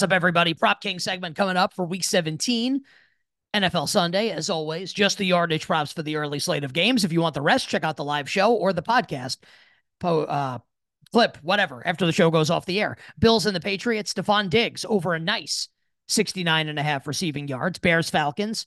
What's up, everybody? Prop King segment coming up for week 17. NFL Sunday, as always, just the yardage props for the early slate of games. If you want the rest, check out the live show or the podcast po- uh, clip, whatever, after the show goes off the air. Bills and the Patriots, Stefon Diggs over a nice 69 and a half receiving yards. Bears, Falcons,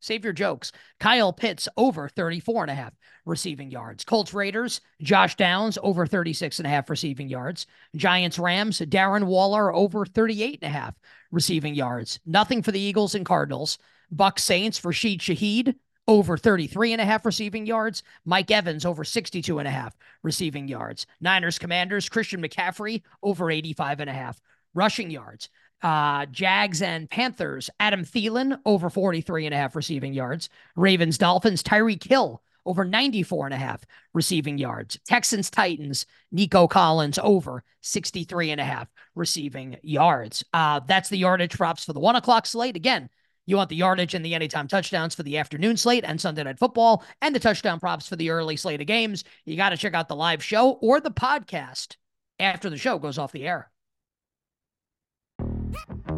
save your jokes. Kyle Pitts over 34 and a half receiving yards. Colts Raiders, Josh Downs over 36 and a half receiving yards. Giants Rams, Darren Waller over 38 and a half receiving yards. Nothing for the Eagles and Cardinals. Buck Saints, Rashid Shaheed over 33 and a half receiving yards. Mike Evans over 62 and a half receiving yards. Niners Commanders, Christian McCaffrey over 85 and a half rushing yards. Uh, Jags and Panthers, Adam Thielen over 43 and a half receiving yards. Ravens, Dolphins, Tyreek Hill over 94 and a half receiving yards. Texans, Titans, Nico Collins over 63 and a half receiving yards. Uh, that's the yardage props for the one o'clock slate. Again, you want the yardage and the anytime touchdowns for the afternoon slate and Sunday night football and the touchdown props for the early slate of games. You got to check out the live show or the podcast after the show goes off the air. Pe-